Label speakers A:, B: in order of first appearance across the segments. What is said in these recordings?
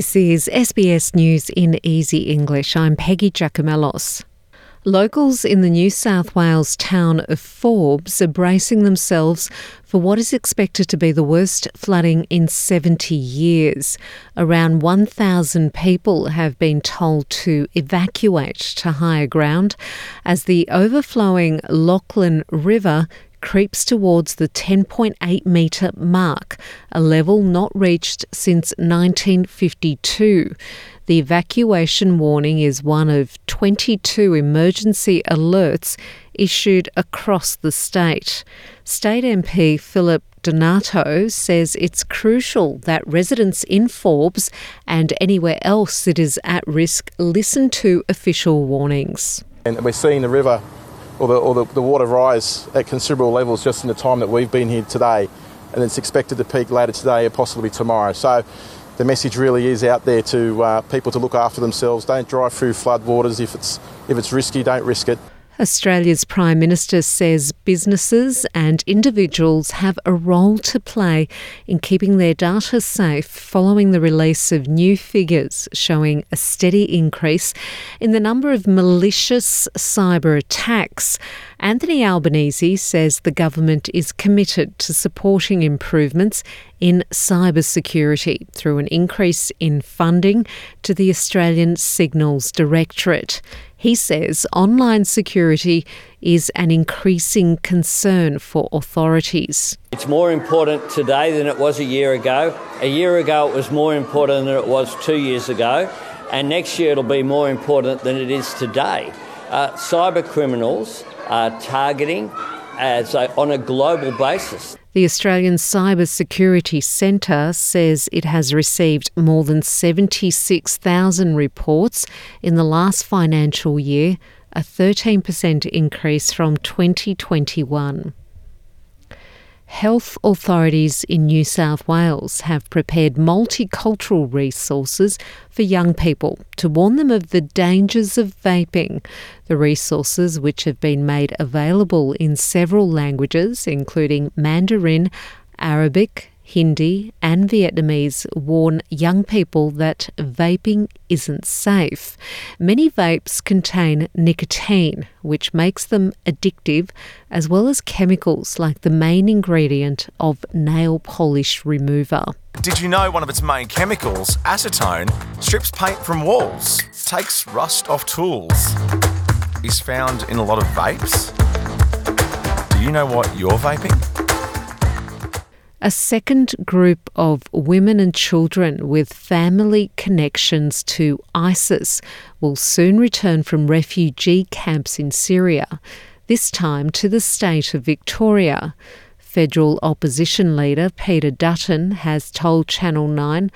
A: This is SBS News in Easy English. I'm Peggy Giakoumelos. Locals in the New South Wales town of Forbes are bracing themselves for what is expected to be the worst flooding in 70 years. Around 1,000 people have been told to evacuate to higher ground as the overflowing Lachlan River creeps towards the 10.8 metre mark, a level not reached since 1952. The evacuation warning is one of 22 emergency alerts issued across the state. State MP Philip Donato says it's crucial that residents in Forbes and anywhere else that is at risk listen to official warnings.
B: And we're seeing the river or the, or the, the water rise at considerable levels just in the time that we've been here today, and it's expected to peak later today or possibly tomorrow. So the message really is out there to uh, people to look after themselves. Don't drive through floodwaters if it's if it's risky. Don't risk it.
A: Australia's Prime Minister says businesses and individuals have a role to play in keeping their data safe following the release of new figures showing a steady increase in the number of malicious cyber attacks. Anthony Albanese says the government is committed to supporting improvements in cybersecurity through an increase in funding to the Australian Signals Directorate. He says online security is an increasing concern for authorities.
C: It's more important today than it was a year ago. A year ago, it was more important than it was two years ago. And next year, it'll be more important than it is today. Uh, cyber criminals are targeting as a, on a global basis.
A: The Australian Cyber Security Centre says it has received more than 76,000 reports in the last financial year, a 13% increase from 2021. Health authorities in New South Wales have prepared multicultural resources for young people to warn them of the dangers of vaping. The resources, which have been made available in several languages, including Mandarin, Arabic, Hindi, and Vietnamese warn young people that vaping isn't safe. Many vapes contain nicotine, which makes them addictive, as well as chemicals like the main ingredient of nail polish remover.
D: Did you know one of its main chemicals, acetone, strips paint from walls, takes rust off tools, is found in a lot of vapes? Do you know what you're vaping?
A: A second group of women and children with family connections to ISIS will soon return from refugee camps in Syria, this time to the state of Victoria. Federal opposition leader Peter Dutton has told Channel 9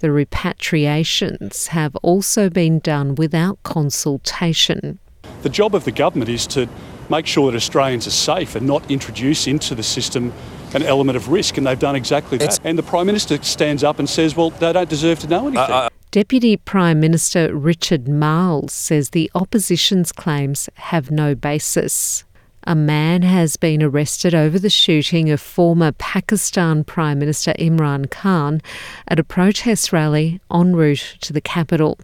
A: the repatriations have also been done without consultation.
E: The job of the government is to make sure that Australians are safe and not introduce into the system an element of risk, and they've done exactly that. It's and the Prime Minister stands up and says, well, they don't deserve to know anything. Uh, uh,
A: Deputy Prime Minister Richard Marles says the opposition's claims have no basis. A man has been arrested over the shooting of former Pakistan Prime Minister Imran Khan at a protest rally en route to the capital.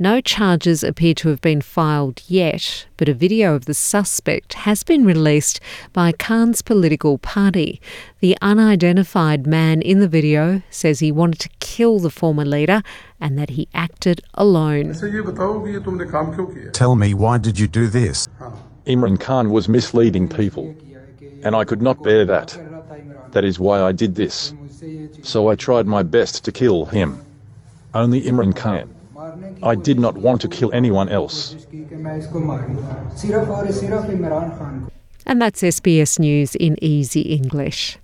A: No charges appear to have been filed yet, but a video of the suspect has been released by Khan's political party. The unidentified man in the video says he wanted to kill the former leader and that he acted alone.
F: Tell me, why did you do this?
G: Imran Khan was misleading people, and I could not bear that. That is why I did this. So I tried my best to kill him. Only Imran Khan. I did not want to kill anyone else.
A: And that's SBS News in Easy English.